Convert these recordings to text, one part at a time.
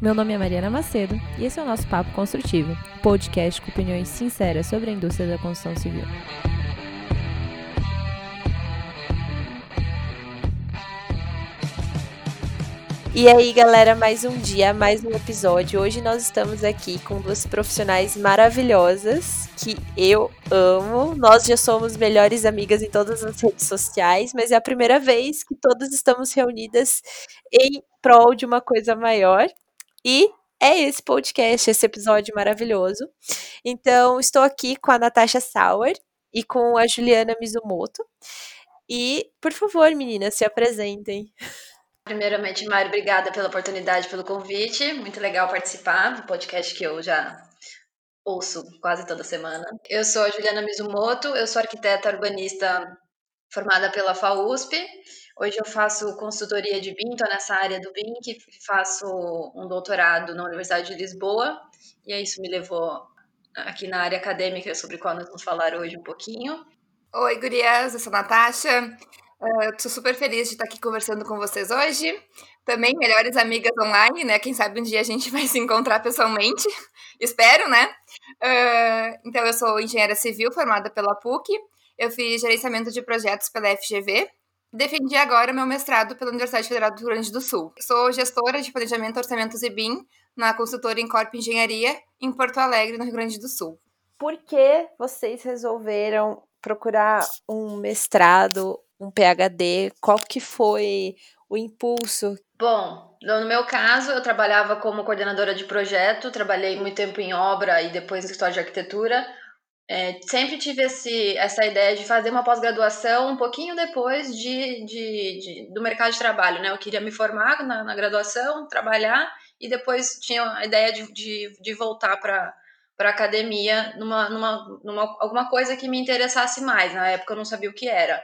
Meu nome é Mariana Macedo e esse é o nosso Papo Construtivo, podcast com opiniões sinceras sobre a indústria da construção civil. E aí, galera, mais um dia, mais um episódio. Hoje nós estamos aqui com duas profissionais maravilhosas que eu amo. Nós já somos melhores amigas em todas as redes sociais, mas é a primeira vez que todas estamos reunidas em prol de uma coisa maior. E é esse podcast, esse episódio maravilhoso. Então, estou aqui com a Natasha Sauer e com a Juliana Mizumoto. E, por favor, meninas, se apresentem. Primeiramente, Mário, obrigada pela oportunidade, pelo convite. Muito legal participar do podcast que eu já ouço quase toda semana. Eu sou a Juliana Mizumoto, eu sou arquiteta urbanista formada pela FAUSP. Hoje eu faço consultoria de BIM, estou nessa área do BIM, que faço um doutorado na Universidade de Lisboa, e isso me levou aqui na área acadêmica, sobre qual nós vamos falar hoje um pouquinho. Oi, gurias, eu sou a Natasha, Uh, eu estou super feliz de estar aqui conversando com vocês hoje. Também melhores amigas online, né? Quem sabe um dia a gente vai se encontrar pessoalmente. Espero, né? Uh, então, eu sou engenheira civil formada pela PUC. Eu fiz gerenciamento de projetos pela FGV. Defendi agora meu mestrado pela Universidade Federal do Rio Grande do Sul. Sou gestora de planejamento, orçamentos e BIM na consultora Incorp Engenharia em Porto Alegre, no Rio Grande do Sul. Por que vocês resolveram procurar um mestrado um PhD? Qual que foi o impulso? Bom, no meu caso, eu trabalhava como coordenadora de projeto, trabalhei muito tempo em obra e depois no história de arquitetura. É, sempre tive esse, essa ideia de fazer uma pós-graduação um pouquinho depois de, de, de, do mercado de trabalho, né? Eu queria me formar na, na graduação, trabalhar e depois tinha a ideia de, de, de voltar para para academia numa, numa, numa alguma coisa que me interessasse mais. Na época eu não sabia o que era.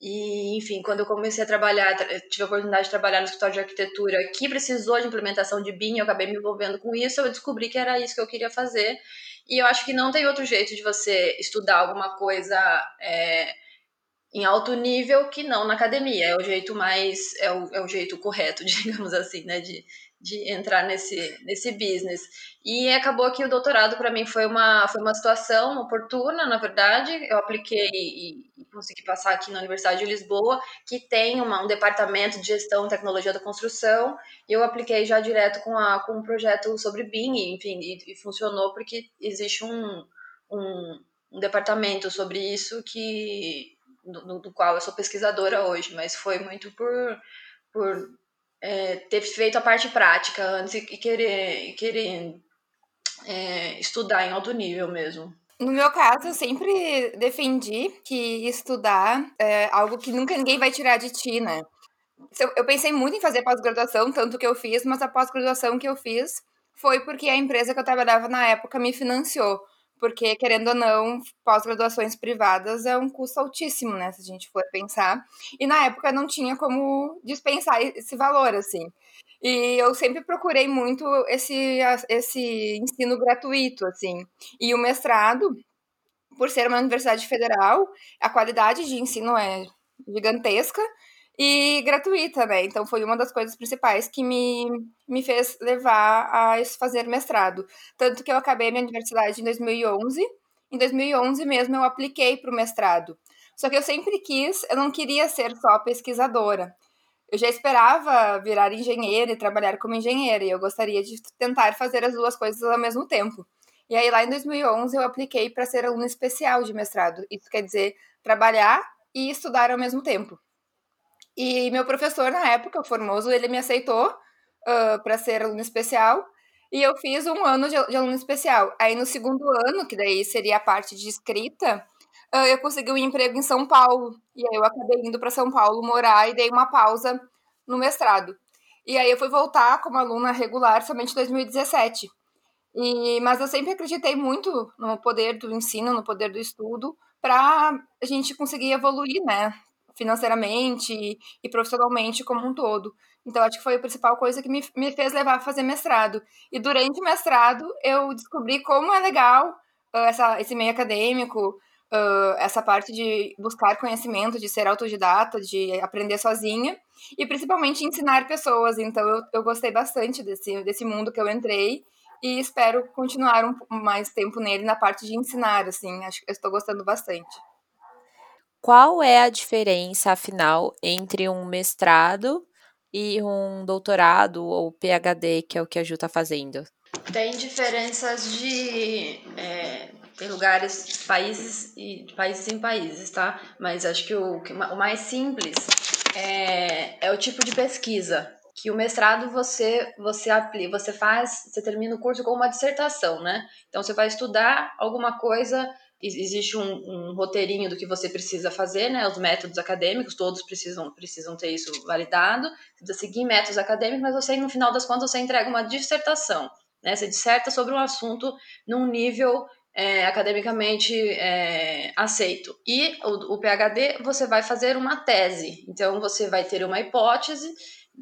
E, enfim, quando eu comecei a trabalhar, tive a oportunidade de trabalhar no escritório de arquitetura que precisou de implementação de BIM, eu acabei me envolvendo com isso, eu descobri que era isso que eu queria fazer. E eu acho que não tem outro jeito de você estudar alguma coisa é, em alto nível que não na academia. É o jeito mais, é o, é o jeito correto, digamos assim, né, de, de entrar nesse, nesse business. E acabou que o doutorado para mim foi uma, foi uma situação oportuna, na verdade. Eu apliquei e, e consegui passar aqui na Universidade de Lisboa, que tem uma, um departamento de gestão e tecnologia da construção. E eu apliquei já direto com, a, com um projeto sobre BIM, enfim, e, e funcionou porque existe um, um, um departamento sobre isso que do, do, qual eu sou pesquisadora hoje, mas foi muito por, por é, ter feito a parte prática antes e querer, querer é, estudar em alto nível mesmo. No meu caso, eu sempre defendi que estudar é algo que nunca ninguém vai tirar de ti, né? Eu pensei muito em fazer pós-graduação, tanto que eu fiz, mas a pós-graduação que eu fiz foi porque a empresa que eu trabalhava na época me financiou. Porque, querendo ou não, pós-graduações privadas é um custo altíssimo, né? Se a gente for pensar. E na época não tinha como dispensar esse valor, assim. E eu sempre procurei muito esse, esse ensino gratuito, assim. E o mestrado, por ser uma universidade federal, a qualidade de ensino é gigantesca e gratuita, né? Então foi uma das coisas principais que me, me fez levar a fazer mestrado. Tanto que eu acabei a minha universidade em 2011. Em 2011 mesmo eu apliquei para o mestrado. Só que eu sempre quis, eu não queria ser só pesquisadora eu já esperava virar engenheira e trabalhar como engenheira, e eu gostaria de tentar fazer as duas coisas ao mesmo tempo. E aí, lá em 2011, eu apliquei para ser aluna especial de mestrado. Isso quer dizer trabalhar e estudar ao mesmo tempo. E meu professor, na época, o Formoso, ele me aceitou uh, para ser aluna especial. E eu fiz um ano de, de aluna especial. Aí, no segundo ano, que daí seria a parte de escrita, uh, eu consegui um emprego em São Paulo. E aí eu acabei indo para São Paulo morar e dei uma pausa no mestrado. E aí eu fui voltar como aluna regular somente em 2017. E, mas eu sempre acreditei muito no poder do ensino, no poder do estudo, para a gente conseguir evoluir, né? Financeiramente e, e, profissionalmente como um todo. Então, acho que foi a principal coisa que me, me fez levar a fazer mestrado. E durante o mestrado, eu descobri como é legal uh, essa, esse meio acadêmico, uh, essa parte de buscar conhecimento, de ser autodidata, de aprender sozinha e principalmente ensinar pessoas. Então eu, eu gostei bastante desse, desse mundo que eu entrei e espero continuar um, mais tempo nele na parte de ensinar, assim, acho que estou gostando bastante. Qual é a diferença, afinal, entre um mestrado e um doutorado ou PhD, que é o que a Ju está fazendo? Tem diferenças de é, tem lugares, países e países em países, tá? Mas acho que o, o mais simples é, é o tipo de pesquisa que o mestrado você você aplica, você faz, você termina o curso com uma dissertação, né? Então você vai estudar alguma coisa, existe um, um roteirinho do que você precisa fazer, né? Os métodos acadêmicos todos precisam precisam ter isso validado, você precisa seguir métodos acadêmicos, mas você no final das contas você entrega uma dissertação, né? Você disserta sobre um assunto num nível é, academicamente é, aceito. E o, o, PhD, você vai fazer uma tese. Então, você vai ter uma hipótese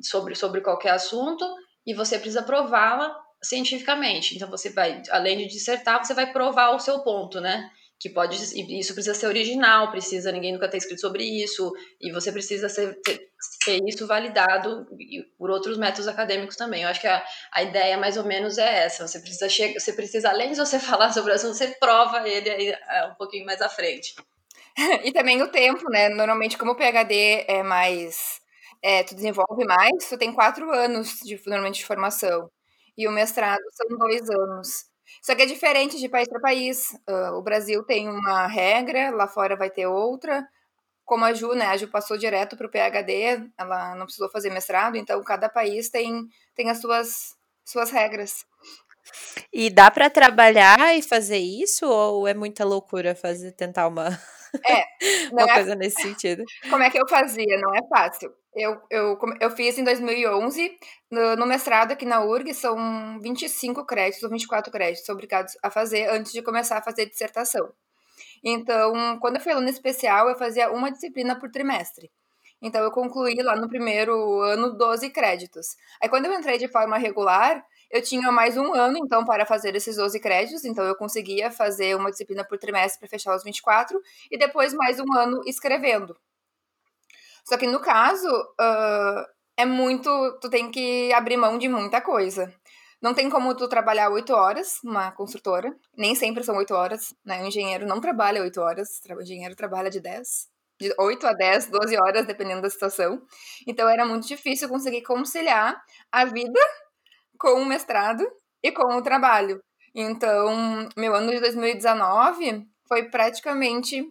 sobre, sobre qualquer assunto e você precisa prová-la cientificamente. Então, você vai, além de dissertar, você vai provar o seu ponto, né? Que pode isso precisa ser original, precisa ninguém nunca ter escrito sobre isso e você precisa ser, ter, ter isso validado por outros métodos acadêmicos também. Eu acho que a, a ideia mais ou menos é essa. Você precisa chegar, você precisa além de você falar sobre o assunto, você prova ele aí é, um pouquinho mais à frente. e também o tempo, né? Normalmente como o PhD é mais é, tu desenvolve mais, tu tem quatro anos de normalmente de formação e o mestrado são dois anos. Só que é diferente de país para país. Uh, o Brasil tem uma regra, lá fora vai ter outra. Como a Ju, né? A Ju passou direto para o PhD, ela não precisou fazer mestrado, então cada país tem, tem as suas, suas regras. E dá para trabalhar e fazer isso ou é muita loucura fazer tentar uma é, uma é, coisa nesse sentido? Como é que eu fazia? Não é fácil. Eu, eu, eu fiz em 2011, no, no mestrado aqui na URG, são 25 créditos ou 24 créditos obrigados a fazer antes de começar a fazer dissertação. Então, quando eu fui aluna especial, eu fazia uma disciplina por trimestre. Então, eu concluí lá no primeiro ano 12 créditos. Aí, quando eu entrei de forma regular, eu tinha mais um ano, então, para fazer esses 12 créditos, então eu conseguia fazer uma disciplina por trimestre para fechar os 24, e depois mais um ano escrevendo. Só que no caso, uh, é muito. Tu tem que abrir mão de muita coisa. Não tem como tu trabalhar oito horas numa construtora. Nem sempre são oito horas. Né? O engenheiro não trabalha oito horas. O engenheiro trabalha de dez. De 8 a 10, 12 horas, dependendo da situação. Então era muito difícil conseguir conciliar a vida com o mestrado e com o trabalho. Então, meu ano de 2019 foi praticamente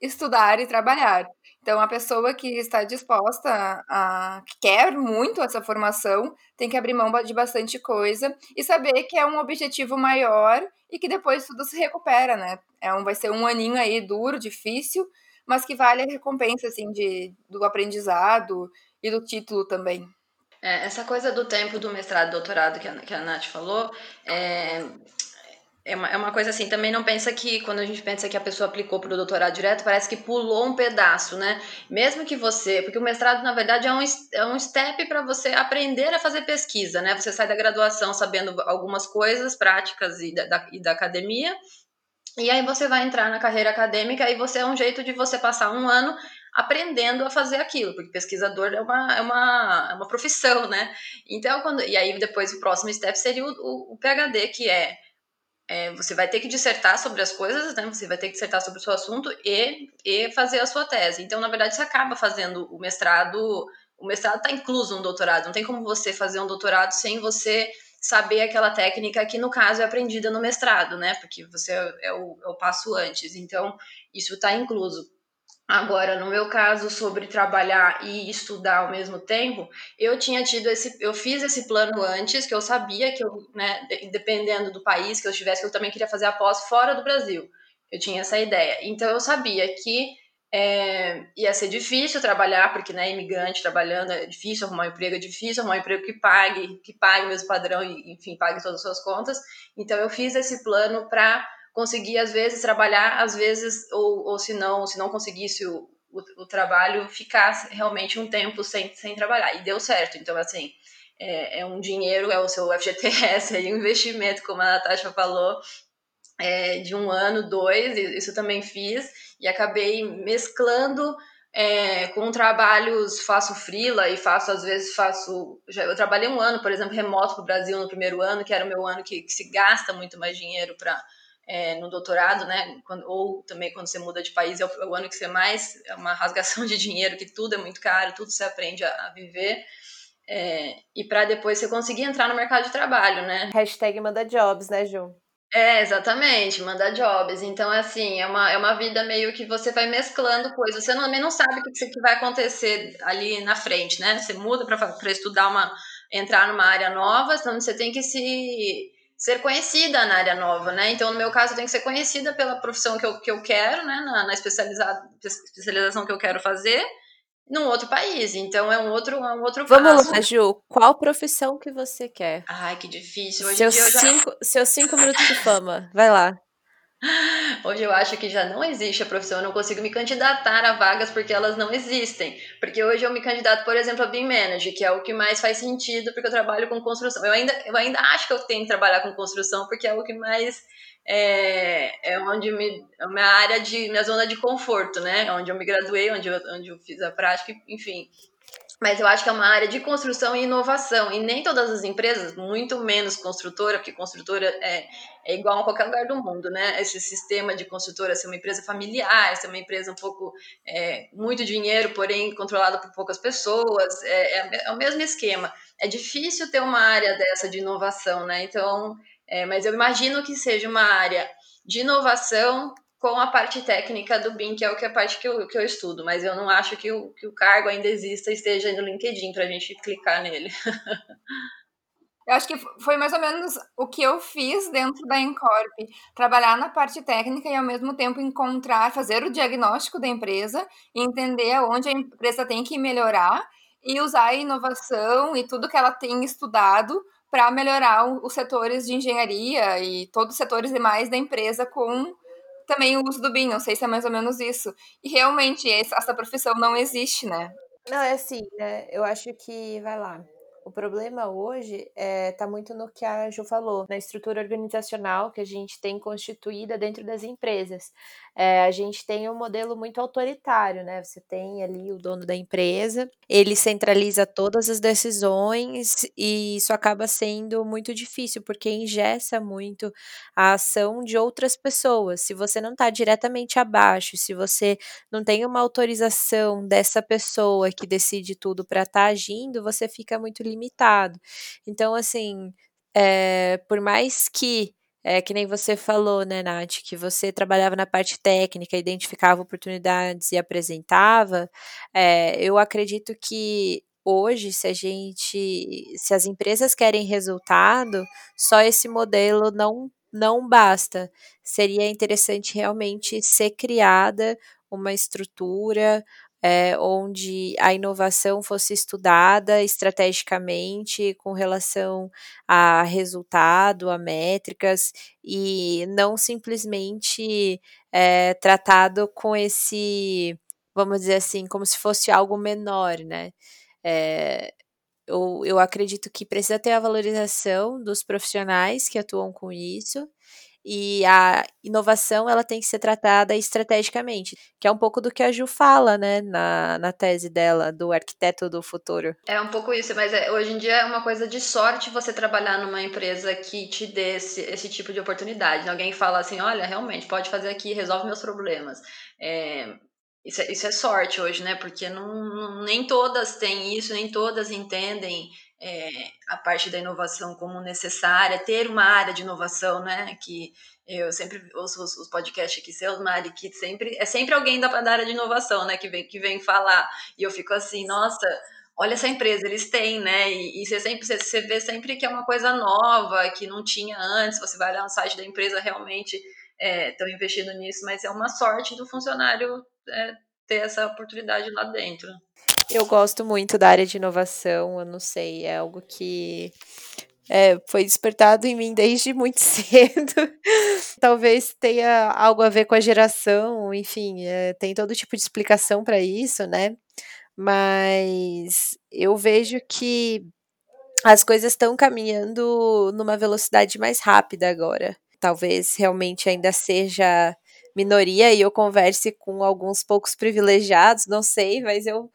estudar e trabalhar. Então, a pessoa que está disposta a que quer muito essa formação tem que abrir mão de bastante coisa e saber que é um objetivo maior e que depois tudo se recupera, né? É um, vai ser um aninho aí duro, difícil, mas que vale a recompensa assim de, do aprendizado e do título também. É, essa coisa do tempo do mestrado doutorado que a, que a Nath falou, é, é uma, é uma coisa assim, também não pensa que quando a gente pensa que a pessoa aplicou para o doutorado direto, parece que pulou um pedaço, né? Mesmo que você. Porque o mestrado, na verdade, é um, é um step para você aprender a fazer pesquisa, né? Você sai da graduação sabendo algumas coisas práticas e da, da, e da academia, e aí você vai entrar na carreira acadêmica e você é um jeito de você passar um ano aprendendo a fazer aquilo, porque pesquisador é uma, é uma, é uma profissão, né? Então, quando, e aí depois o próximo step seria o, o, o PhD, que é, é, você vai ter que dissertar sobre as coisas, né? Você vai ter que dissertar sobre o seu assunto e, e fazer a sua tese. Então, na verdade, você acaba fazendo o mestrado, o mestrado está incluso no doutorado, não tem como você fazer um doutorado sem você saber aquela técnica que, no caso, é aprendida no mestrado, né? Porque você é, o, é o passo antes. Então, isso está incluso. Agora, no meu caso, sobre trabalhar e estudar ao mesmo tempo, eu tinha tido esse, eu fiz esse plano antes, que eu sabia que eu, né, dependendo do país que eu estivesse, eu também queria fazer a pós fora do Brasil. Eu tinha essa ideia. Então, eu sabia que é, ia ser difícil trabalhar, porque, né, imigrante trabalhando é difícil arrumar um emprego, é difícil arrumar um emprego que pague, que pague o mesmo padrão e, enfim, pague todas as suas contas. Então, eu fiz esse plano para conseguir, às vezes, trabalhar, às vezes, ou, ou se não, se não conseguisse o, o, o trabalho, ficar realmente um tempo sem, sem trabalhar. E deu certo. Então, assim, é, é um dinheiro, é o seu FGTS, é um investimento, como a Natasha falou, é, de um ano, dois, isso também fiz, e acabei mesclando é, com trabalhos, faço freela e faço, às vezes, faço. Já, eu trabalhei um ano, por exemplo, remoto para o Brasil no primeiro ano, que era o meu ano que, que se gasta muito mais dinheiro para. É, no doutorado, né? Quando, ou também quando você muda de país, é o, é o, ano que você mais. É uma rasgação de dinheiro, que tudo é muito caro, tudo você aprende a, a viver. É, e para depois você conseguir entrar no mercado de trabalho, né? Hashtag manda jobs, né, Ju? É, exatamente, manda jobs. Então, assim, é uma, é uma vida meio que você vai mesclando coisas. Você também não sabe o que, que vai acontecer ali na frente, né? Você muda para estudar uma. entrar numa área nova, então você tem que se ser conhecida na área nova, né? Então, no meu caso, eu tenho que ser conhecida pela profissão que eu, que eu quero, né? Na, na especialização que eu quero fazer num outro país. Então é um outro, é um outro Vamos passo. lá, Ju. Qual profissão que você quer? Ai, que difícil. Hoje seus, já... cinco, seus cinco minutos de fama. Vai lá. Hoje eu acho que já não existe a profissão, eu não consigo me candidatar a vagas porque elas não existem. Porque hoje eu me candidato, por exemplo, a BIM Manager, que é o que mais faz sentido porque eu trabalho com construção. Eu ainda, eu ainda acho que eu tenho que trabalhar com construção porque é o que mais é, é onde me, é minha área de minha zona de conforto, né? Onde eu me graduei, onde eu, onde eu fiz a prática, enfim. Mas eu acho que é uma área de construção e inovação. E nem todas as empresas, muito menos construtora, porque construtora é, é igual a qualquer lugar do mundo, né? Esse sistema de construtora ser uma empresa familiar, ser uma empresa um pouco é, muito dinheiro, porém controlada por poucas pessoas, é, é, é o mesmo esquema. É difícil ter uma área dessa de inovação, né? Então, é, mas eu imagino que seja uma área de inovação com a parte técnica do BIM, que é o que é a parte que eu, que eu estudo, mas eu não acho que o, que o cargo ainda exista esteja no LinkedIn para a gente clicar nele. Eu acho que foi mais ou menos o que eu fiz dentro da Encorp, trabalhar na parte técnica e ao mesmo tempo encontrar, fazer o diagnóstico da empresa, entender onde a empresa tem que melhorar e usar a inovação e tudo que ela tem estudado para melhorar os setores de engenharia e todos os setores demais da empresa com também o uso do BIM. Não sei se é mais ou menos isso. E realmente essa profissão não existe, né? Não, é assim, né? Eu acho que, vai lá, o problema hoje está é, tá muito no que a Ju falou, na estrutura organizacional que a gente tem constituída dentro das empresas. É, a gente tem um modelo muito autoritário, né? Você tem ali o dono da empresa, ele centraliza todas as decisões e isso acaba sendo muito difícil, porque engessa muito a ação de outras pessoas. Se você não está diretamente abaixo, se você não tem uma autorização dessa pessoa que decide tudo para estar tá agindo, você fica muito limitado. Então, assim, é, por mais que é que nem você falou, né, Nath, que você trabalhava na parte técnica, identificava oportunidades e apresentava. É, eu acredito que hoje, se a gente, se as empresas querem resultado, só esse modelo não não basta. Seria interessante realmente ser criada uma estrutura, é, onde a inovação fosse estudada estrategicamente com relação a resultado, a métricas, e não simplesmente é, tratado com esse, vamos dizer assim, como se fosse algo menor, né? É, eu, eu acredito que precisa ter a valorização dos profissionais que atuam com isso e a inovação ela tem que ser tratada estrategicamente, que é um pouco do que a Ju fala, né, na, na tese dela, do arquiteto do futuro. É um pouco isso, mas é, hoje em dia é uma coisa de sorte você trabalhar numa empresa que te dê esse, esse tipo de oportunidade. Alguém fala assim, olha, realmente, pode fazer aqui, resolve meus problemas. É, isso, é, isso é sorte hoje, né, porque não, nem todas têm isso, nem todas entendem é, a parte da inovação como necessária, ter uma área de inovação, né? Que eu sempre ouço os, os podcasts aqui seus, Mari, que sempre é sempre alguém da, da área de inovação, né? Que vem, que vem falar. E eu fico assim, nossa, olha essa empresa, eles têm, né? E, e você sempre você, você vê sempre que é uma coisa nova, que não tinha antes. Você vai lá no site da empresa, realmente estão é, investindo nisso, mas é uma sorte do funcionário é, ter essa oportunidade lá dentro. Eu gosto muito da área de inovação, eu não sei, é algo que é, foi despertado em mim desde muito cedo. Talvez tenha algo a ver com a geração, enfim, é, tem todo tipo de explicação para isso, né? Mas eu vejo que as coisas estão caminhando numa velocidade mais rápida agora. talvez realmente ainda seja minoria e eu converse com alguns poucos privilegiados, não sei, mas eu,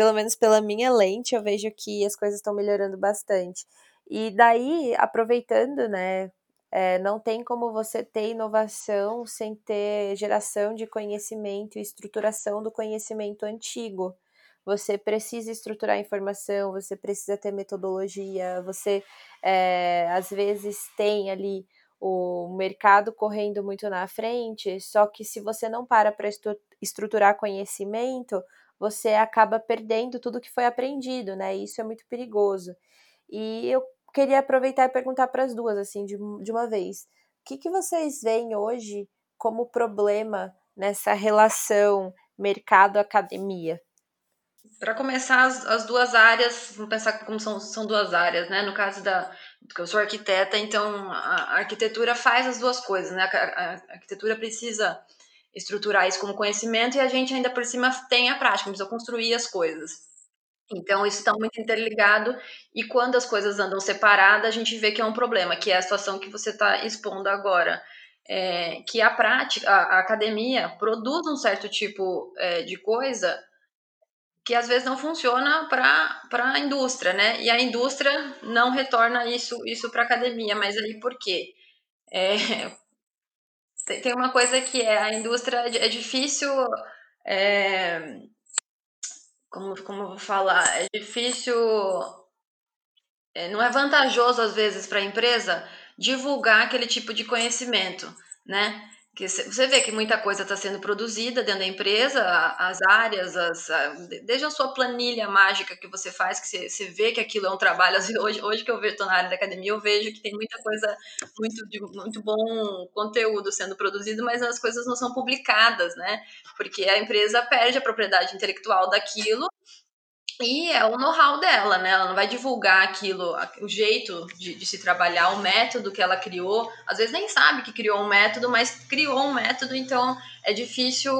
pelo menos pela minha lente, eu vejo que as coisas estão melhorando bastante. E daí, aproveitando, né, é, não tem como você ter inovação sem ter geração de conhecimento e estruturação do conhecimento antigo. Você precisa estruturar informação, você precisa ter metodologia, você é, às vezes tem ali o mercado correndo muito na frente, só que se você não para para estruturar conhecimento, você acaba perdendo tudo que foi aprendido, né? Isso é muito perigoso. E eu queria aproveitar e perguntar para as duas, assim, de, de uma vez. O que, que vocês veem hoje como problema nessa relação mercado-academia? Para começar, as, as, duas áreas, vamos pensar como são, são duas áreas, né? No caso da, eu sou arquiteta, então a arquitetura faz as duas coisas, né? A, arquitetura precisa estruturar isso como conhecimento e a gente ainda por cima tem a prática, precisa construir as coisas. Então isso está muito interligado e quando as coisas andam separadas, a gente vê que é um problema, que é a situação que você está expondo agora. É, que a prática, a, a, academia produz um certo tipo é, de coisa que às vezes não funciona para a indústria, né? E a indústria não retorna isso, isso para a academia, mas aí por quê? É, tem uma coisa que é a indústria é difícil. É, como, como eu vou falar? É difícil. É, não é vantajoso, às vezes, para a empresa divulgar aquele tipo de conhecimento, né? Que você vê que muita coisa está sendo produzida dentro da empresa, as áreas, as, desde a sua planilha mágica que você faz, que você, você vê que aquilo é um trabalho. Hoje, hoje que eu estou na área da academia, eu vejo que tem muita coisa, muito, muito bom conteúdo sendo produzido, mas as coisas não são publicadas, né? Porque a empresa perde a propriedade intelectual daquilo e é o know-how dela, né? Ela não vai divulgar aquilo, o jeito de, de, se trabalhar, o método que ela criou. Às vezes nem sabe que criou um método, mas criou um método, então é difícil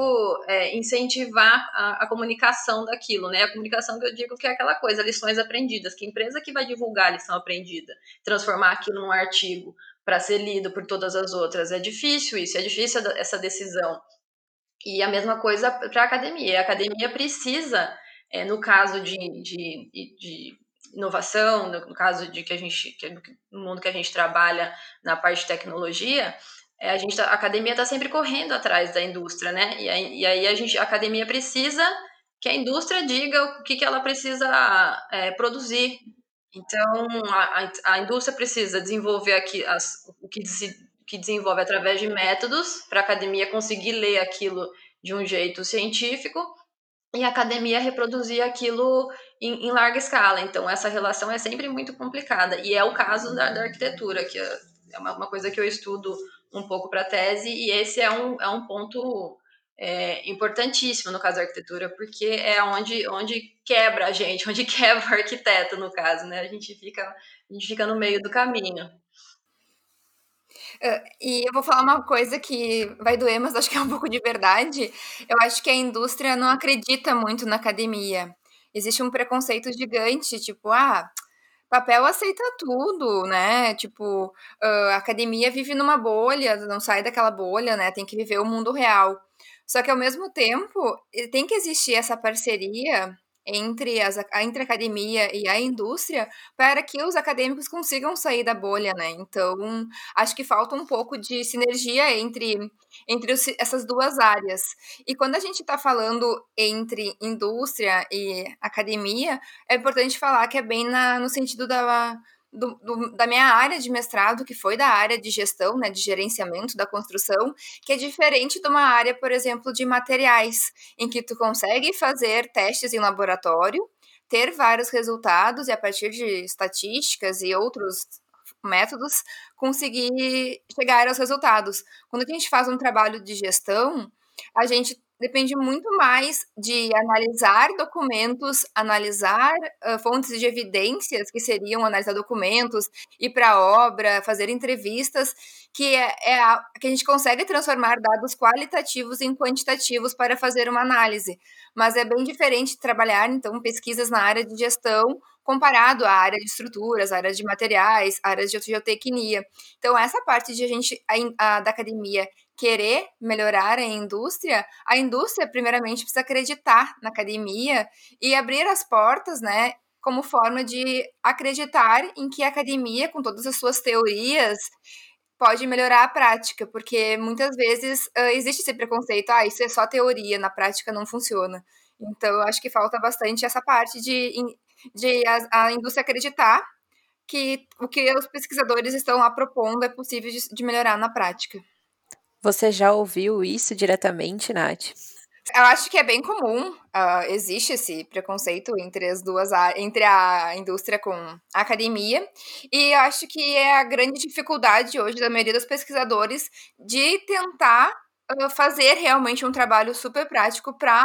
é, incentivar a, a, comunicação daquilo, né? A comunicação que eu digo que é aquela coisa, lições aprendidas. Que empresa que vai divulgar a lição aprendida? Transformar aquilo num artigo para ser lido por todas as outras. É difícil isso, é difícil essa decisão. E a mesma coisa para a academia. A academia precisa é, no caso de, de, de inovação, no caso de que a gente, que, no mundo que a gente trabalha na parte de tecnologia, é, a, gente tá, a academia está sempre correndo atrás da indústria, né? E aí, e aí, a, gente, a academia precisa que a indústria diga o que, que ela precisa é, produzir. Então, a, a, indústria precisa desenvolver aqui as, o que, se, que desenvolve através de métodos para a academia conseguir ler aquilo de um jeito científico e a academia reproduzir aquilo em, em, larga escala. Então, essa relação é sempre muito complicada. E é o caso da, da arquitetura, que é, é uma, uma, coisa que eu estudo um pouco para a tese, e esse é um, é um ponto é, importantíssimo no caso da arquitetura, porque é onde, onde quebra a gente, onde quebra o arquiteto, no caso, né? A gente fica, a gente fica no meio do caminho. E eu vou falar uma coisa que vai doer, mas acho que é um pouco de verdade. Eu acho que a indústria não acredita muito na academia. Existe um preconceito gigante, tipo, ah, papel aceita tudo, né? Tipo, a academia vive numa bolha, não sai daquela bolha, né? Tem que viver o mundo real. Só que ao mesmo tempo, tem que existir essa parceria entre as, entre a academia e a indústria para que os acadêmicos consigam sair da bolha, né? Então, acho que falta um pouco de sinergia entre, entre os, essas duas áreas. E quando a gente está falando entre indústria e academia, é importante falar que é bem na, no sentido da do, do, da minha área de mestrado, que foi da área de gestão, né, de gerenciamento da construção, que é diferente de uma área, por exemplo, de materiais, em que tu consegue fazer testes em laboratório, ter vários resultados e a partir de estatísticas e outros métodos conseguir chegar aos resultados. Quando a gente faz um trabalho de gestão, a gente depende muito mais de analisar documentos, analisar uh, fontes de evidências, que seriam analisar documentos, ir para a obra, fazer entrevistas, que é, é a, que a gente consegue transformar dados qualitativos em quantitativos para fazer uma análise. Mas é bem diferente trabalhar, então, pesquisas na área de gestão comparado à área de estruturas, áreas de materiais, áreas de geotecnia. Então, essa parte de a gente, a, a, da academia, querer melhorar a indústria, a indústria, primeiramente, precisa acreditar na academia e abrir as portas, né, como forma de acreditar em que a academia, com todas as suas teorias, pode melhorar a prática, porque muitas vezes uh, existe esse preconceito, ah, isso é só teoria, na prática não funciona. Então, eu acho que falta bastante essa parte de, de a, a indústria acreditar que o que os pesquisadores estão lá propondo é possível de, de melhorar na prática. Você já ouviu isso diretamente, Nath? Eu acho que é bem comum, uh, existe esse preconceito entre as duas entre a indústria com a academia, e eu acho que é a grande dificuldade hoje da maioria dos pesquisadores de tentar uh, fazer realmente um trabalho super prático para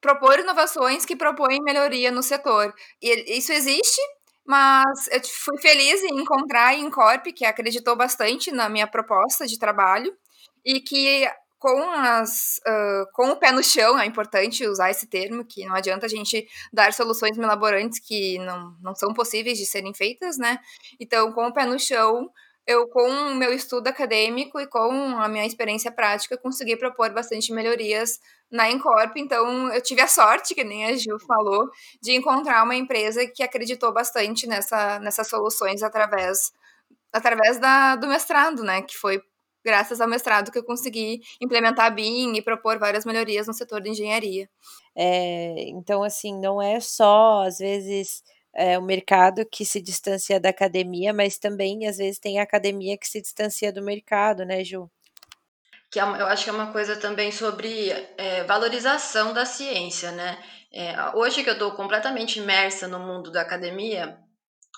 propor inovações que propõem melhoria no setor. E isso existe, mas eu fui feliz em encontrar a Incorp, que acreditou bastante na minha proposta de trabalho e que com, as, uh, com o pé no chão, é importante usar esse termo, que não adianta a gente dar soluções milaborantes que não, não são possíveis de serem feitas, né? Então, com o pé no chão, eu, com o meu estudo acadêmico e com a minha experiência prática, consegui propor bastante melhorias na Encorp. Então, eu tive a sorte, que nem a Gil falou, de encontrar uma empresa que acreditou bastante nessa, nessas soluções através, através da, do mestrado, né? Que foi graças ao mestrado que eu consegui implementar a BIM e propor várias melhorias no setor de engenharia. É, então, assim, não é só, às vezes, é, o mercado que se distancia da academia, mas também, às vezes, tem a academia que se distancia do mercado, né, Ju? Que é, eu acho que é uma coisa também sobre é, valorização da ciência, né? É, hoje que eu estou completamente imersa no mundo da academia,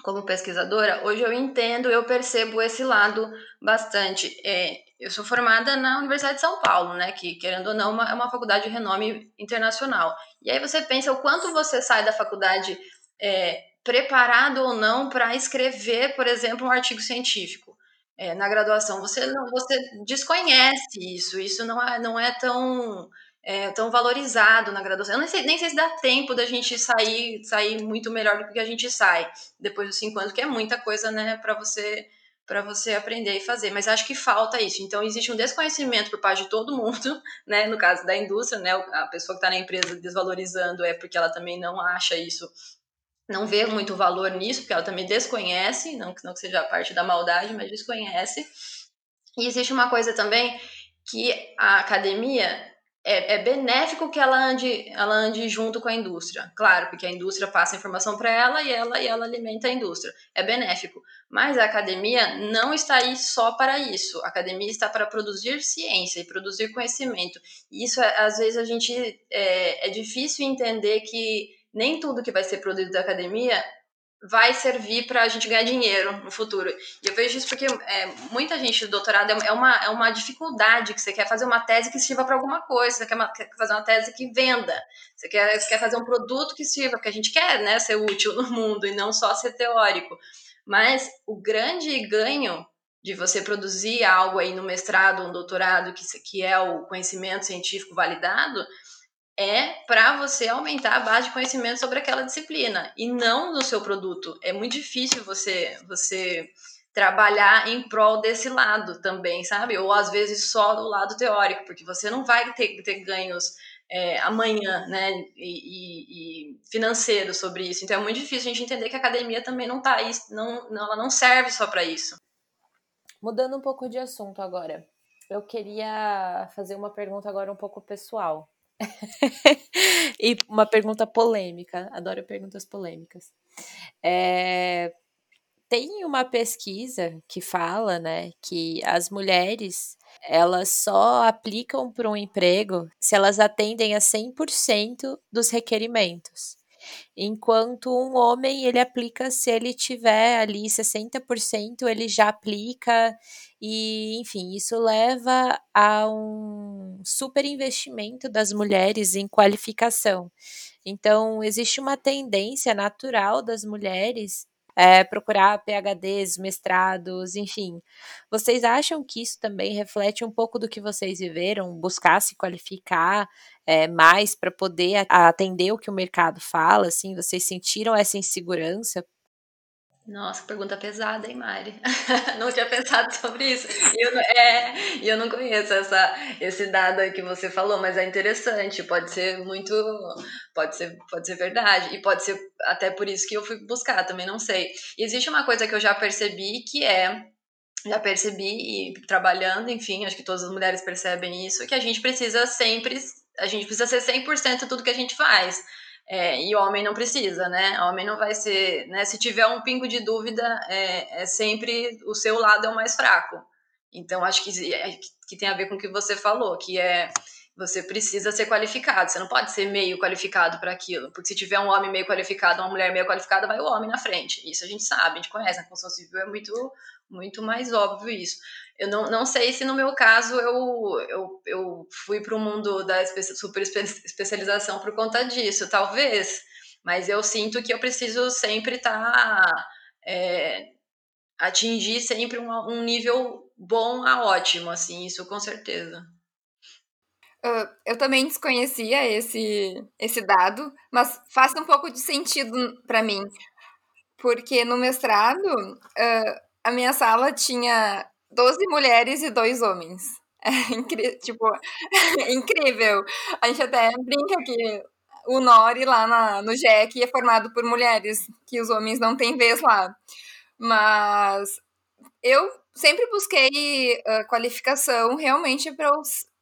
como pesquisadora, hoje eu entendo, eu percebo esse lado bastante. É, eu sou formada na Universidade de São Paulo, né, que querendo ou não uma, é uma faculdade de renome internacional. E aí você pensa o quanto você sai da faculdade é, preparado ou não para escrever, por exemplo, um artigo científico. É, na graduação, você não, você desconhece isso, isso não é, não é tão é, tão valorizado na graduação. Eu nem sei, nem sei se dá tempo da gente sair, sair muito melhor do que a gente sai depois dos cinco anos, que é muita coisa, né, para você para você aprender e fazer, mas acho que falta isso. Então existe um desconhecimento por parte de todo mundo, né? No caso da indústria, né? A pessoa que está na empresa desvalorizando é porque ela também não acha isso, não vê muito valor nisso, porque ela também desconhece, não, não que seja parte da maldade, mas desconhece. E existe uma coisa também que a academia é, é, benéfico que ela ande, ela ande junto com a indústria. Claro, porque a indústria passa informação para ela e ela e ela alimenta a indústria. É benéfico. Mas a academia não está aí só para isso. A academia está para produzir ciência e produzir conhecimento. E isso, às vezes, a gente é, é difícil entender que nem tudo que vai ser produzido da academia vai servir para a gente ganhar dinheiro no futuro. E eu vejo isso porque é, muita gente do doutorado é, é uma, é uma dificuldade que você quer fazer uma tese que sirva para alguma coisa, você quer, uma, quer, fazer uma tese que venda, você quer, você quer fazer um produto que sirva, porque a gente quer né, ser útil no mundo e não só ser teórico. Mas o grande ganho de você produzir algo aí no mestrado, um doutorado, que, que é o conhecimento científico validado, é para você aumentar a base de conhecimento sobre aquela disciplina e não no seu produto. É muito difícil você você trabalhar em prol desse lado também, sabe? Ou às vezes só do lado teórico, porque você não vai ter, ter ganhos é, amanhã, né? E, e, financeiro sobre isso. Então é muito difícil a gente entender que a academia também não tá aí, não, não, ela não serve só para isso. Mudando um pouco de assunto agora, eu queria fazer uma pergunta agora um pouco pessoal. e uma pergunta polêmica, adoro perguntas polêmicas. É, tem uma pesquisa que fala, né, que as mulheres elas só aplicam para um emprego se elas atendem a 100% dos requerimentos. Enquanto um homem, ele aplica se ele tiver ali 60%, ele já aplica e, enfim, isso leva a um super investimento das mulheres em qualificação. Então, existe uma tendência natural das mulheres é, procurar PhDs, mestrados, enfim. Vocês acham que isso também reflete um pouco do que vocês viveram, buscar se qualificar é, mais para poder atender o que o mercado fala? Assim, vocês sentiram essa insegurança nossa, pergunta pesada, hein, Mari? não tinha pensado sobre isso. E eu, é, eu não conheço essa, esse dado aí que você falou, mas é interessante. Pode ser muito. Pode ser, pode ser verdade. E pode ser até por isso que eu fui buscar, também não sei. E existe uma coisa que eu já percebi que é. Já percebi, e trabalhando, enfim, acho que todas as mulheres percebem isso, que a gente precisa sempre. A gente precisa ser 100% tudo que a gente faz. É, e homem não precisa, né? Homem não vai ser, né? Se tiver um pingo de dúvida, é, é sempre o seu lado é o mais fraco. Então acho que, é, que tem a ver com o que você falou, que é você precisa ser qualificado. Você não pode ser meio qualificado para aquilo, porque se tiver um homem meio qualificado, uma mulher meio qualificada, vai o homem na frente. Isso a gente sabe, a gente conhece. Na construção civil é muito muito mais óbvio isso. Eu não, não sei se no meu caso eu, eu, eu fui para o mundo da super especialização por conta disso, talvez, mas eu sinto que eu preciso sempre estar. Tá, é, atingir sempre um, um nível bom a ótimo, assim, isso com certeza. Uh, eu também desconhecia esse, esse dado, mas faz um pouco de sentido para mim, porque no mestrado uh, a minha sala tinha 12 mulheres e dois homens. É tipo, incrível. A gente até brinca que o Nori lá na, no JEC é formado por mulheres, que os homens não têm vez lá. Mas eu sempre busquei uh, qualificação realmente para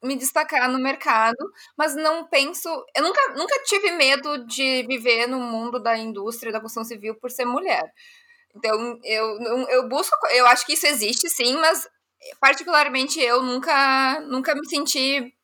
me destacar no mercado, mas não penso. Eu nunca, nunca tive medo de viver no mundo da indústria da construção civil por ser mulher. Então, eu, eu busco, eu acho que isso existe sim, mas particularmente eu nunca, nunca me senti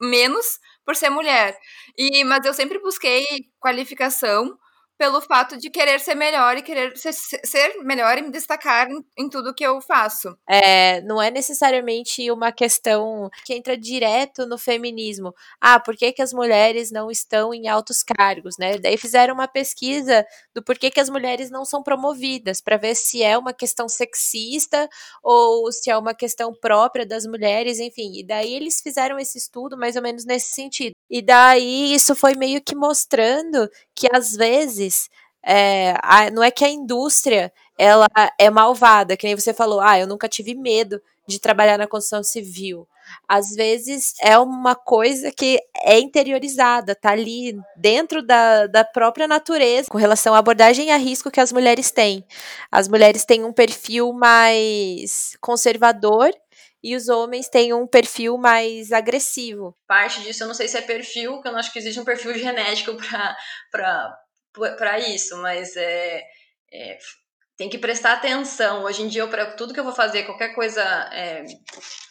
menos por ser mulher. E, mas eu sempre busquei qualificação pelo fato de querer ser melhor e querer ser, ser melhor e me destacar em, em, tudo que eu faço. É, não é necessariamente uma questão que entra direto no feminismo. Ah, por que, que as mulheres não estão em altos cargos, né? Daí fizeram uma pesquisa do porquê que as mulheres não são promovidas, para ver se é uma questão sexista ou se é uma questão própria das mulheres, enfim. E daí eles fizeram esse estudo mais ou menos nesse sentido. E daí isso foi meio que mostrando que às vezes é, a, não é que a indústria ela é malvada, que nem você falou, ah, eu nunca tive medo de trabalhar na construção civil. Às vezes é uma coisa que é interiorizada, tá ali dentro da, da própria natureza, com relação à abordagem a risco que as mulheres têm. As mulheres têm um perfil mais conservador e os homens têm um perfil mais agressivo. Parte disso eu não sei se é perfil, que eu não acho que existe um perfil genético para isso, mas é, é, tem que prestar atenção. Hoje em dia, para tudo que eu vou fazer, qualquer coisa é,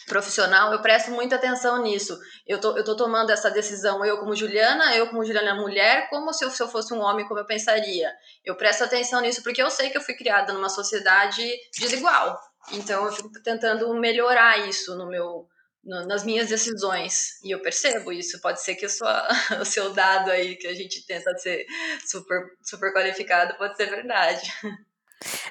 profissional, eu presto muita atenção nisso. Eu tô, eu tô tomando essa decisão, eu como Juliana, eu como Juliana mulher, como se eu, se eu fosse um homem, como eu pensaria. Eu presto atenção nisso porque eu sei que eu fui criada numa sociedade desigual. Então eu fico tentando melhorar isso no meu nas minhas decisões e eu percebo isso. Pode ser que sua, o seu dado aí que a gente tenta ser super super qualificado pode ser verdade.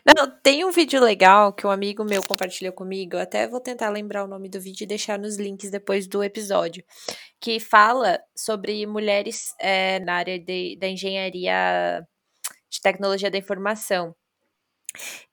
Não, tem um vídeo legal que um amigo meu compartilhou comigo. Eu até vou tentar lembrar o nome do vídeo e deixar nos links depois do episódio. Que fala sobre mulheres é, na área de, da engenharia de tecnologia da informação.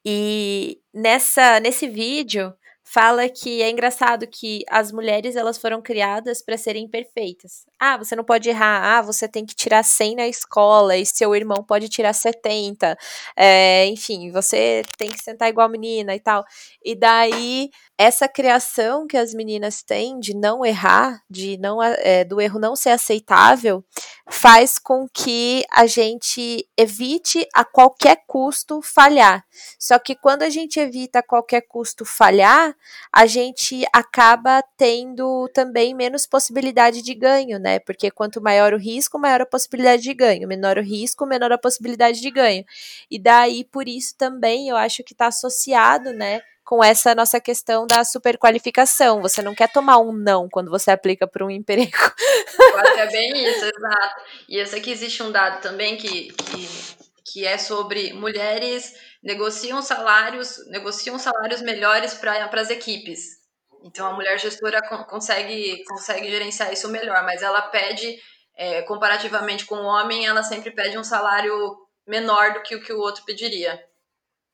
E nessa nesse vídeo fala que é engraçado que as mulheres elas foram criadas para serem perfeitas. Ah, você não pode errar. Ah, você tem que tirar 100 na escola e seu irmão pode tirar 70. É, enfim, você tem que sentar igual a menina e tal. E daí essa criação que as meninas têm de não errar, de não é, do erro não ser aceitável, faz com que a gente evite a qualquer custo falhar. Só que quando a gente evita a qualquer custo falhar, a gente acaba tendo também menos possibilidade de ganho, né? Porque quanto maior o risco, maior a possibilidade de ganho. Menor o risco, menor a possibilidade de ganho. E daí, por isso também, eu acho que está associado, né? com essa nossa questão da superqualificação. Você não quer tomar um não quando você aplica para um emprego. É bem isso, exato. E eu sei que existe um dado também que, que, que é sobre mulheres negociam salários, negociam salários melhores para as equipes. Então a mulher gestora consegue, consegue gerenciar isso melhor, mas ela pede, é, comparativamente com o homem, ela sempre pede um salário menor do que o que o outro pediria.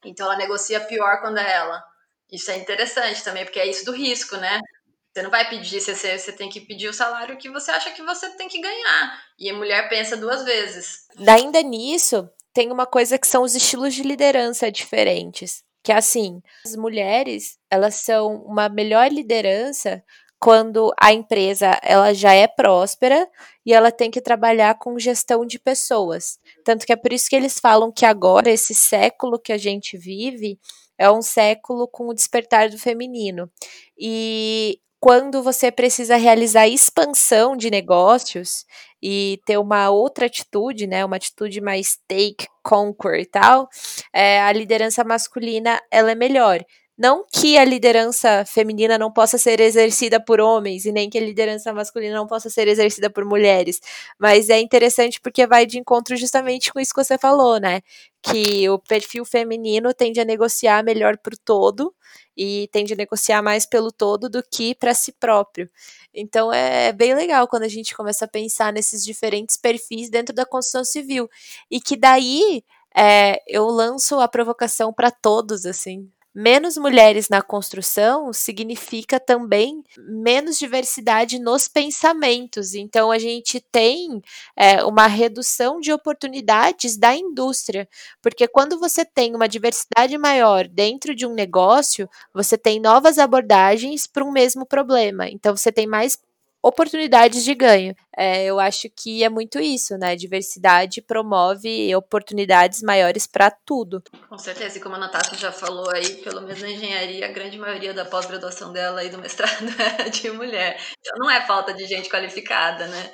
Então ela negocia pior quando é ela. Isso é interessante também, porque é isso do risco, né? Você não vai pedir, você, você tem que pedir o salário que você acha que você tem que ganhar. E a mulher pensa duas vezes. Ainda nisso, tem uma coisa que são os estilos de liderança diferentes. Que é assim, as mulheres, elas são uma melhor liderança quando a empresa ela já é próspera e ela tem que trabalhar com gestão de pessoas. Tanto que é por isso que eles falam que agora, esse século que a gente vive, é um século com o despertar do feminino. E quando você precisa realizar expansão de negócios e ter uma outra atitude, né, uma atitude mais take, conquer e tal, é, a liderança masculina ela é melhor. Não que a liderança feminina não possa ser exercida por homens e nem que a liderança masculina não possa ser exercida por mulheres, mas é interessante porque vai de encontro justamente com isso que você falou, né? Que o perfil feminino tende a negociar melhor para o todo e tende a negociar mais pelo todo do que para si próprio. Então é bem legal quando a gente começa a pensar nesses diferentes perfis dentro da construção civil e que daí é, eu lanço a provocação para todos, assim, menos mulheres na construção significa também menos diversidade nos pensamentos. Então, a gente tem é, uma redução de oportunidades da indústria, porque quando você tem uma diversidade maior dentro de um negócio, você tem novas abordagens para um mesmo problema. Então, você tem mais oportunidades de ganho. É, eu acho que é muito isso, né? Diversidade promove oportunidades maiores para tudo. Com certeza, e como a Natasha já falou aí, pelo menos na engenharia, a grande maioria da pós-graduação dela e do mestrado é de mulher. Então não é falta de gente qualificada, né?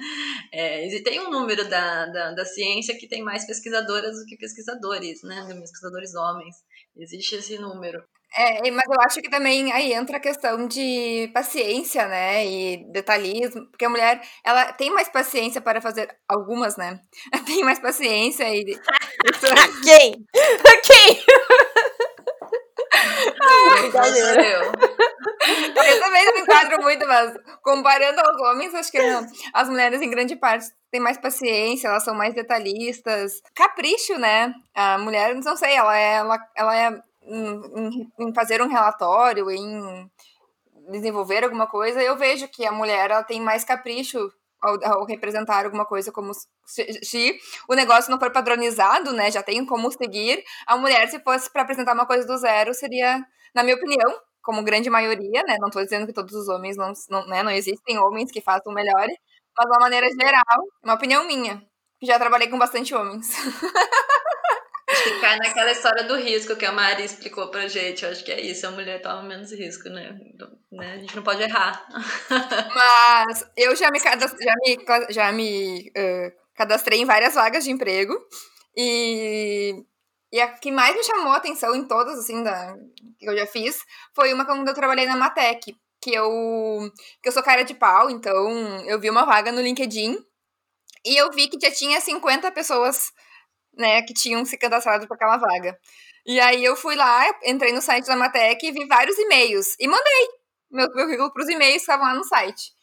É, e tem um número da, da, da ciência que tem mais pesquisadoras do que pesquisadores, né? Pesquisadores homens. Existe esse número. É, mas eu acho que também aí entra a questão de paciência, né, e detalhismo, porque a mulher, ela tem mais paciência para fazer, algumas, né, tem mais paciência e... Quem? Quem? Brincadeira. Eu. eu também não enquadro muito, mas comparando aos homens, acho que não. as mulheres, em grande parte, têm mais paciência, elas são mais detalhistas. Capricho, né? A mulher, não sei, ela é, ela, ela é em, em, fazer um relatório, em desenvolver alguma coisa, eu vejo que a mulher ela tem mais capricho ao, ao, representar alguma coisa como se, se, o negócio não for padronizado, né, já tem como seguir, a mulher se fosse para apresentar uma coisa do zero seria, na minha opinião, como grande maioria, né, não estou dizendo que todos os homens não, não, né, não existem homens que façam melhor, mas de uma maneira geral, uma opinião minha, já trabalhei com bastante homens. Acho que cai naquela história do risco que a Mari explicou pra gente. Eu acho que é isso, a mulher toma menos risco, né? né? A gente não pode errar. Mas eu já me, já me, já me uh, cadastrei em várias vagas de emprego. E, e a que mais me chamou a atenção em todas, assim, da, que eu já fiz, foi uma quando eu trabalhei na Matec. Que eu, que eu sou cara de pau, então eu vi uma vaga no LinkedIn e eu vi que já tinha 50 pessoas né, que tinham se cadastrado para aquela vaga. E aí eu fui lá, entrei no site da Matec e vi vários e-mails e mandei meu, currículo para os e-mails que estavam lá no site.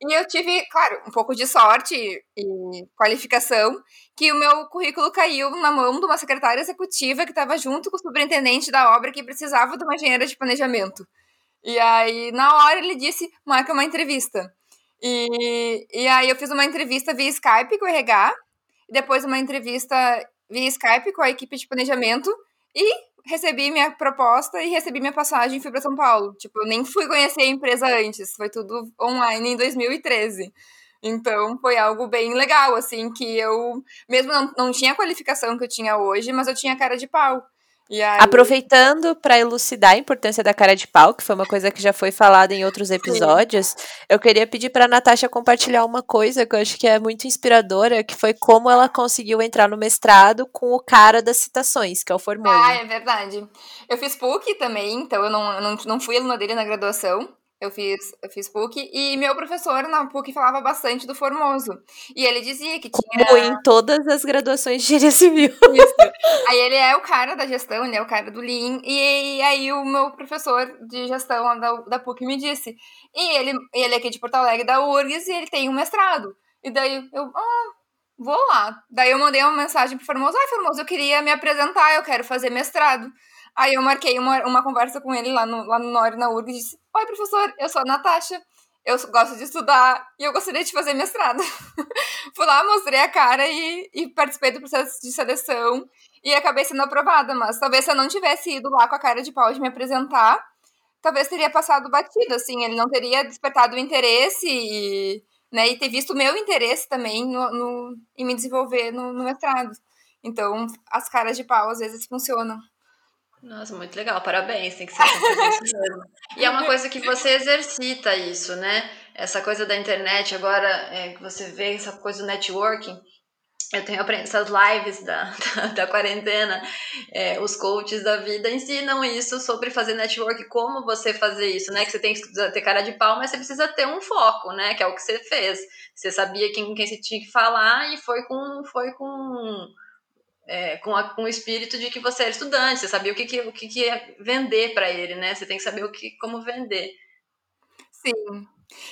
E eu tive, claro, um pouco de sorte e qualificação, que o meu currículo caiu na mão de uma secretária executiva que estava junto com o superintendente da obra que precisava de uma engenheira de planejamento. E aí, na hora, ele disse: marca uma entrevista. E, e aí, eu fiz uma entrevista via Skype com o RH, depois uma entrevista via Skype com a equipe de planejamento e recebi minha proposta e recebi minha passagem e fui para São Paulo. Tipo, eu nem fui conhecer a empresa antes, foi tudo online em 2013. Então foi algo bem legal, assim, que eu mesmo não, não tinha a qualificação que eu tinha hoje, mas eu tinha cara de pau. Aí... Aproveitando para elucidar a importância da cara de pau, que foi uma coisa que já foi falada em outros episódios, Sim. eu queria pedir para Natasha compartilhar uma coisa que eu acho que é muito inspiradora, que foi como ela conseguiu entrar no mestrado com o cara das citações, que é o Formoso. Ah, é verdade. Eu fiz PUC também, então eu não, não, não fui aluna dele na graduação. Eu fiz, eu fiz PUC e meu professor na PUC falava bastante do Formoso. E ele dizia que tinha. Como em todas as graduações de engenharia civil. Isso. Aí ele é o cara da gestão, ele é o cara do Lean. E, aí o meu professor de gestão da, da PUC me disse. E ele, ele é aqui de Porto Alegre, da URGS, e ele tem um mestrado. E daí eu, ah, vou lá. Daí eu mandei uma mensagem pro Formoso. Ai, Formoso, eu queria me apresentar, eu quero fazer mestrado. Aí eu marquei uma, uma conversa com ele lá no, lá no Nori, na URG, e disse, Oi, professor, eu sou a Natasha, eu gosto de estudar e eu gostaria de fazer mestrado. Fui lá, mostrei a cara e, e participei do processo de seleção e acabei sendo aprovada, mas talvez se eu não tivesse ido lá com a cara de pau de me apresentar, talvez teria passado batido, assim, ele não teria despertado o interesse e, né, e ter visto o meu interesse também no, no em me desenvolver no, no mestrado. Então, as caras de pau às vezes funcionam. Nossa, muito legal, parabéns, tem que ser mesmo. E é uma coisa que você exercita isso, né? Essa coisa da internet, agora é, que você vê essa coisa do networking. Eu tenho aprendido essas lives da, da, da quarentena, é, os coaches da vida ensinam isso sobre fazer network, como você fazer isso, né? Que você tem que ter cara de pau, mas você precisa ter um foco, né? Que é o que você fez. Você sabia quem, quem você tinha que falar e foi com, foi com é, com, a, com o espírito de que você era estudante, você sabia o que, que, o que, que ia vender para ele, né? Você tem que saber o que, como vender. Sim.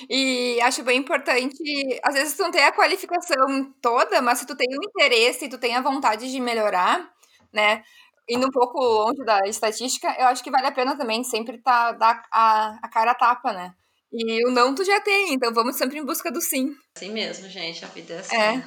E acho bem importante, às vezes tu não tem a qualificação toda, mas se tu tem o interesse, tu tem a vontade de melhorar, né? Indo um pouco longe da estatística, eu acho que vale a pena também sempre tá, dar a, a cara a tapa, né? E o não tu já tem, então vamos sempre em busca do sim. Assim mesmo, gente, a vida é assim. É.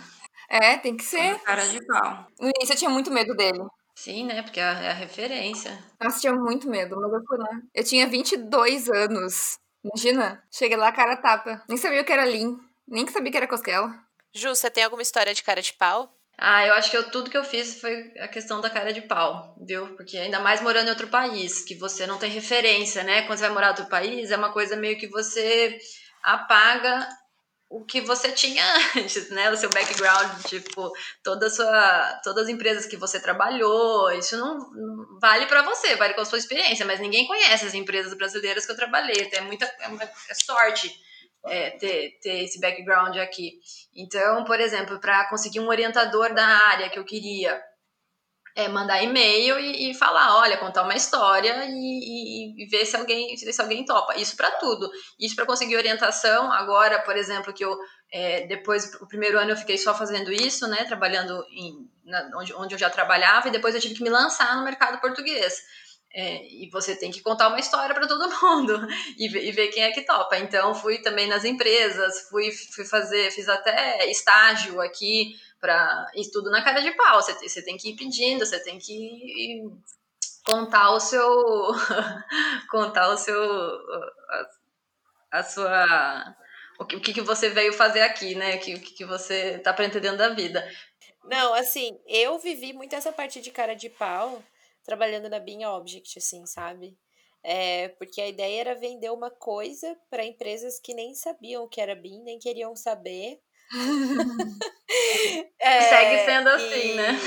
É, tem que ser. Cara de pau. No início eu tinha muito medo dele. Sim, né? Porque é a, é a referência. Nossa, tinha muito medo, mas eu fui lá. Eu tinha 22 anos. Imagina, cheguei lá, cara tapa. Nem sabia o que era Lean. Nem sabia que era cosquela. Ju, você tem alguma história de cara de pau? Ah, eu acho que eu, tudo que eu fiz foi a questão da cara de pau, viu? Porque ainda mais morando em outro país, que você não tem referência, né? Quando você vai morar em outro país, é uma coisa meio que você apaga o que você tinha antes, né? O seu background, tipo, toda sua, todas as empresas que você trabalhou, isso não, vale para você, vale com a sua experiência, mas ninguém conhece as empresas brasileiras que eu trabalhei, é muita é, é sorte é, ter, ter esse background aqui. Então, por exemplo, para conseguir um orientador da área que eu queria, é, mandar e-mail e, e, falar, olha, contar uma história e, e, e ver se alguém se alguém topa. Isso para tudo. Isso para conseguir orientação. Agora, por exemplo, que eu é, depois o primeiro ano eu fiquei só fazendo isso, né, trabalhando em, na, onde, onde eu já trabalhava e depois eu tive que me lançar no mercado português. É, e você tem que contar uma história para todo mundo e, e, ver quem é que topa. Então, fui também nas empresas, fui, fui fazer, fiz até estágio aqui para e tudo na cara de pau. Você, você tem que ir pedindo, você tem que contar o seu contar o seu a, a sua o que, o que você veio fazer aqui, né? O que, o que você tá pretendendo da vida. Não, assim, eu vivi muito essa parte de cara de pau trabalhando na Bean Object, assim, sabe? É, porque a ideia era vender uma coisa para empresas que nem sabiam o que era BIM, nem queriam saber. é, Segue sendo assim, né?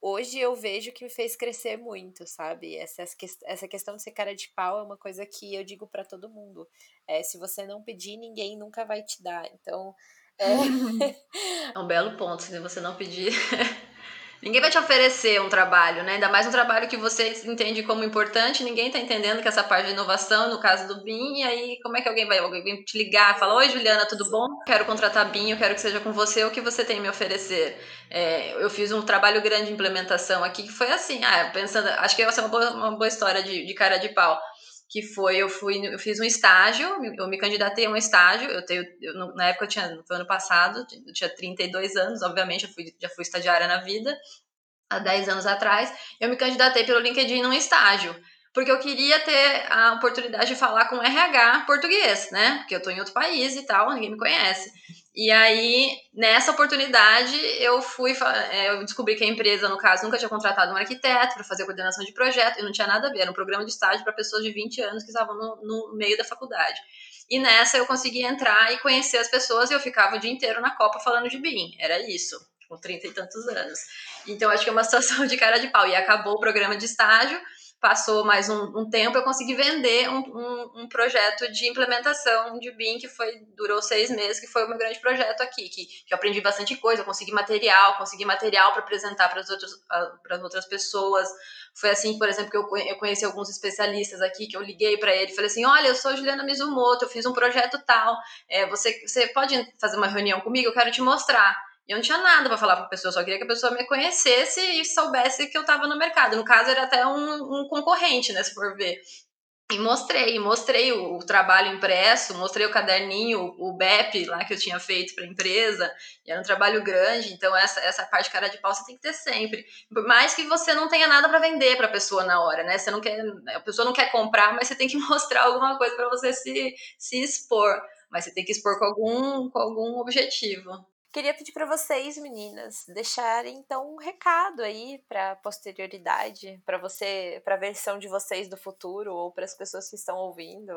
hoje eu vejo que me fez crescer muito, sabe? Essa, essa questão de ser cara de pau é uma coisa que eu digo para todo mundo. É, se você não pedir, ninguém nunca vai te dar. Então. É, é um belo ponto, se você não pedir. Ninguém vai te oferecer um trabalho, né? Ainda mais um trabalho que você entende como importante, ninguém está entendendo que essa parte de inovação, no caso do BIM, e aí como é que alguém vai, alguém te ligar e falar, oi Juliana, tudo bom? Quero contratar BIM, eu quero que seja com você, o que você tem a me oferecer? É, eu fiz um trabalho grande de implementação aqui que foi assim, ah, pensando, acho que essa é uma boa, uma boa história de, de cara de pau que foi eu fui eu fiz um estágio eu me candidatei a um estágio eu tenho eu, na época eu tinha foi ano passado eu tinha 32 anos obviamente eu fui, já fui estagiária na vida há 10 anos atrás eu me candidatei pelo LinkedIn num estágio porque eu queria ter a oportunidade de falar com RH português né porque eu estou em outro país e tal ninguém me conhece e aí, nessa oportunidade, eu fui, é, eu descobri que a empresa, no caso, nunca tinha contratado um arquiteto para fazer coordenação de projeto, e não tinha nada a ver, era um programa de estágio para pessoas de 20 anos que estavam no, no, meio da faculdade. E nessa eu consegui entrar e conhecer as pessoas, e eu ficava o dia inteiro na Copa falando de BIM, era isso, com 30 e tantos anos. Então, acho que é uma situação de cara de pau. E acabou o programa de estágio, passou mais um, um tempo, eu consegui vender um, um, um, projeto de implementação de BIM que foi durou seis meses, que foi o meu grande projeto aqui, que, que eu aprendi bastante coisa, consegui material, consegui material para apresentar para as outras, outras pessoas. Foi assim, por exemplo, que eu, eu conheci alguns especialistas aqui, que eu liguei para ele falei assim: olha, eu sou Juliana Mizumoto, eu fiz um projeto tal, é, você, você pode fazer uma reunião comigo? Eu quero te mostrar. Eu não tinha nada para falar para a pessoa, só queria que a pessoa me conhecesse e soubesse que eu estava no mercado. No caso, era até um, um concorrente, né, se for ver. E mostrei, mostrei o, o, trabalho impresso, mostrei o caderninho, o, BEP lá que eu tinha feito para a empresa, e era um trabalho grande, então essa, essa parte cara de pau você tem que ter sempre. Por mais que você não tenha nada para vender para a pessoa na hora, né? Você não quer, a pessoa não quer comprar, mas você tem que mostrar alguma coisa para você se, se expor. Mas você tem que expor com algum, com algum objetivo. Queria pedir para vocês, meninas, deixarem então um recado aí para posterioridade, para você, para a versão de vocês do futuro ou para as pessoas que estão ouvindo,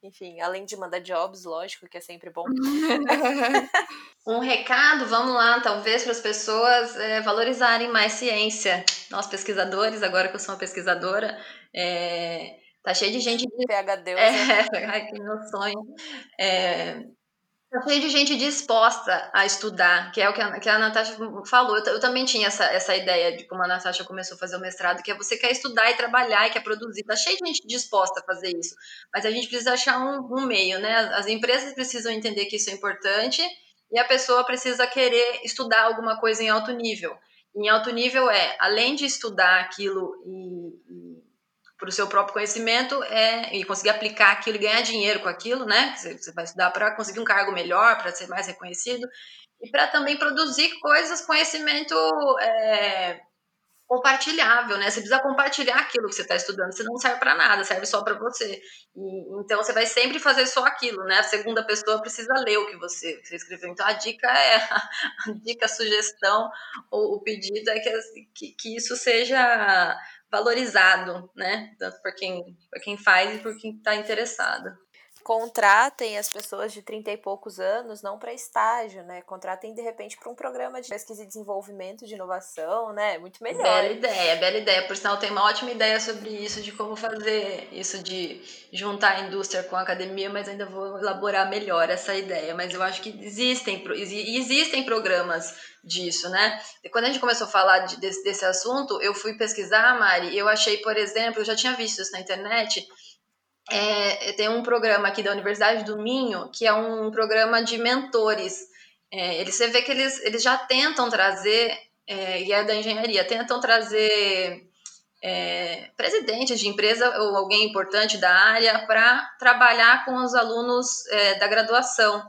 enfim, além de mandar jobs, lógico, que é sempre bom. um recado, vamos lá, talvez para as pessoas é, valorizarem mais ciência. Nós pesquisadores, agora que eu sou uma pesquisadora, é, tá cheio de gente de PhD. É, ai, que meu sonho. É, Tá cheio de gente disposta a estudar, que é o que a, que a Natasha falou. Eu, eu, também tinha essa, essa ideia de como a Natasha começou a fazer o mestrado, que é você quer estudar e trabalhar e quer produzir. Tá cheio de gente disposta a fazer isso. Mas a gente precisa achar um, um meio, né? As empresas precisam entender que isso é importante e a pessoa precisa querer estudar alguma coisa em alto nível. Em alto nível é, além de estudar aquilo e, e para o seu próprio conhecimento é, e conseguir aplicar aquilo e ganhar dinheiro com aquilo, né? Você, vai estudar para conseguir um cargo melhor, para ser mais reconhecido e para também produzir coisas, conhecimento é, compartilhável, né? Você precisa compartilhar aquilo que você está estudando, você não serve para nada, serve só para você. E, então você vai sempre fazer só aquilo, né? A segunda pessoa precisa ler o que você, você escreveu. Então a dica é a dica, a sugestão ou o pedido é que, que, que isso seja valorizado, né? Tanto por quem, por quem faz e por quem está interessado contratem as pessoas de 30 e poucos anos não para estágio, né? Contratem de repente para um programa de pesquisa e desenvolvimento de inovação, né? Muito melhor. Bela ideia, bela ideia. Por sinal, tem uma ótima ideia sobre isso, de como fazer isso de juntar a indústria com a academia, mas ainda vou elaborar melhor essa ideia. Mas eu acho que existem, existem programas disso, né? E quando a gente começou a falar de, desse, desse assunto, eu fui pesquisar, Mari, eu achei, por exemplo, eu já tinha visto isso na internet, é, tem um programa aqui da Universidade do Minho, que é um programa de mentores. É, eles, você vê que eles, eles já tentam trazer, é, e é da engenharia, tentam trazer é, presidentes de empresa ou alguém importante da área para trabalhar com os alunos é, da graduação.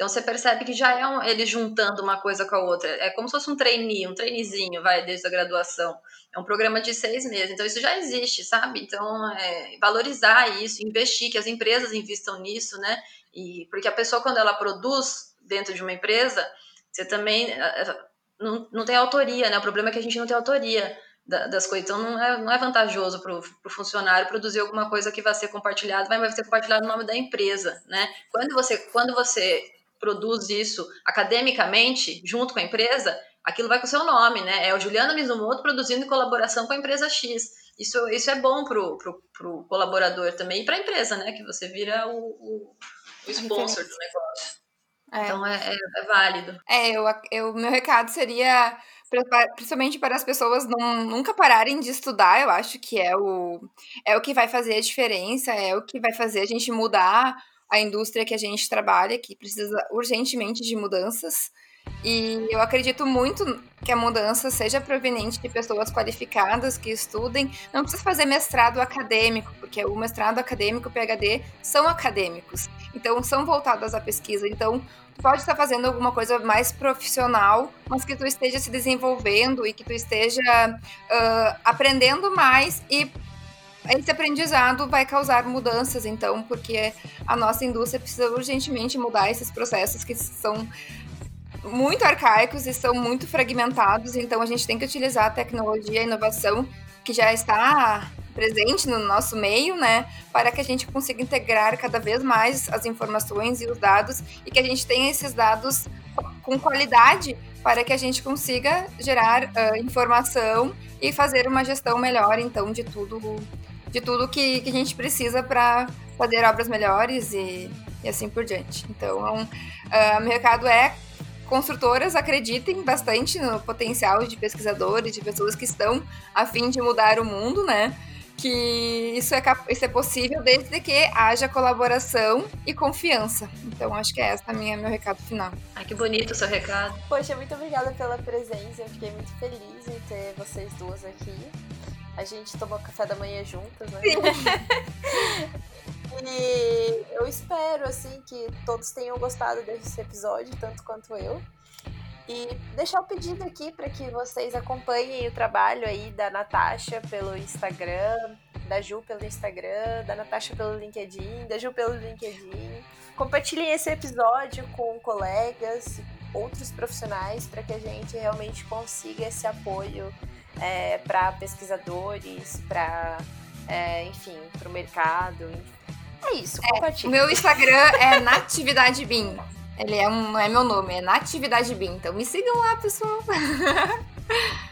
Então você percebe que já é um, ele juntando uma coisa com a outra. É como se fosse um trainee, um traineezinho, vai, desde a graduação. É um programa de seis meses. Então isso já existe, sabe? Então, é, valorizar isso, investir, que as empresas investam nisso, né? E, porque a pessoa, quando ela produz dentro de uma empresa, você também é, é, não, não tem autoria, né? O problema é que a gente não tem autoria das coisas. Então, não é, não é vantajoso para o funcionário produzir alguma coisa que vai ser compartilhada, mas vai ser compartilhado no nome da empresa, né? Quando você, quando você produz isso academicamente, junto com a empresa, aquilo vai com o seu nome, né? É o Juliana Mizumoto produzindo em colaboração com a empresa X. Isso, isso é bom pro, pro, pro colaborador também e para a empresa, né? Que você vira o, o, o sponsor do negócio. É. Então é, é, é, válido. É, eu, eu, meu recado seria principalmente para as pessoas não, nunca pararem de estudar, eu acho que é o, é o que vai fazer a diferença, é o que vai fazer a gente mudar a indústria que a gente trabalha, que precisa urgentemente de mudanças. E eu acredito muito que a mudança seja proveniente de pessoas qualificadas que estudem. Não precisa fazer mestrado acadêmico, porque o mestrado acadêmico, o PhD, são acadêmicos. Então, são voltados à pesquisa. Então, tu pode estar fazendo alguma coisa mais profissional, mas que tu esteja se desenvolvendo e que tu esteja uh, aprendendo mais e esse aprendizado vai causar mudanças, então, porque a nossa indústria precisa urgentemente mudar esses processos que são muito arcaicos e são muito fragmentados, então a gente tem que utilizar a tecnologia a inovação que já está presente no nosso meio, né, para que a gente consiga integrar cada vez mais as informações e os dados e que a gente tenha esses dados com qualidade para que a gente consiga gerar uh, informação e fazer uma gestão melhor, então, de tudo de tudo que, que a gente precisa para fazer obras melhores e, e assim por diante. Então, uh, meu recado é construtoras acreditem bastante no potencial de pesquisadores, de pessoas que estão a fim de mudar o mundo, né? Que isso é, isso é possível desde que haja colaboração e confiança. Então, acho que é esse minha meu recado final. Ai, que bonito o seu recado. Poxa, muito obrigada pela presença. Eu fiquei muito feliz em ter vocês duas aqui. A gente tomou café da manhã juntas, né? e eu espero, assim, que todos tenham gostado desse episódio, tanto quanto eu. E deixar o pedido aqui para que vocês acompanhem o trabalho aí da Natasha pelo Instagram, da Ju pelo Instagram, da Natasha pelo LinkedIn, da Ju pelo LinkedIn. Compartilhem esse episódio com colegas, outros profissionais, para que a gente realmente consiga esse apoio é, para pesquisadores, para, é, enfim, para o mercado. É isso, compartilhe. É, meu Instagram é Natividade BIM. Ele é um, não é meu nome, é Natividade BIM. Então me sigam lá, pessoal.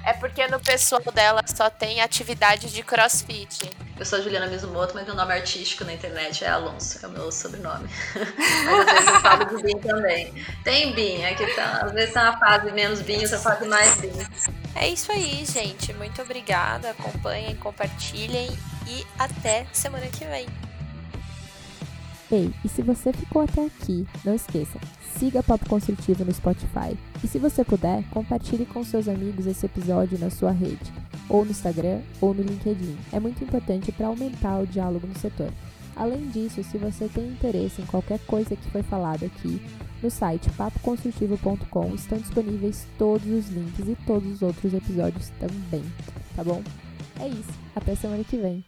É porque no pessoal dela só tem atividade de crossfit. Eu sou a Juliana Mizumoto, mas meu nome artístico na internet é Alonso, é o meu sobrenome. mas às vezes eu falo de BIM também. Tem BIM, aqui tá, às vezes tá uma fase menos BIM, outra fase mais BIM. É isso aí, gente. Muito obrigada. Acompanhem, compartilhem e até semana que vem. Ei, e se você ficou até aqui, não esqueça, siga Papo Construtivo no Spotify. E se você puder, compartilhe com seus amigos esse episódio na sua rede, ou no Instagram, ou no LinkedIn. É muito importante para aumentar o diálogo no setor. Além disso, se você tem interesse em qualquer coisa que foi falada aqui, no site papoconstrutivo.com estão disponíveis todos os links e todos os outros episódios também, tá bom? É isso, até semana que vem.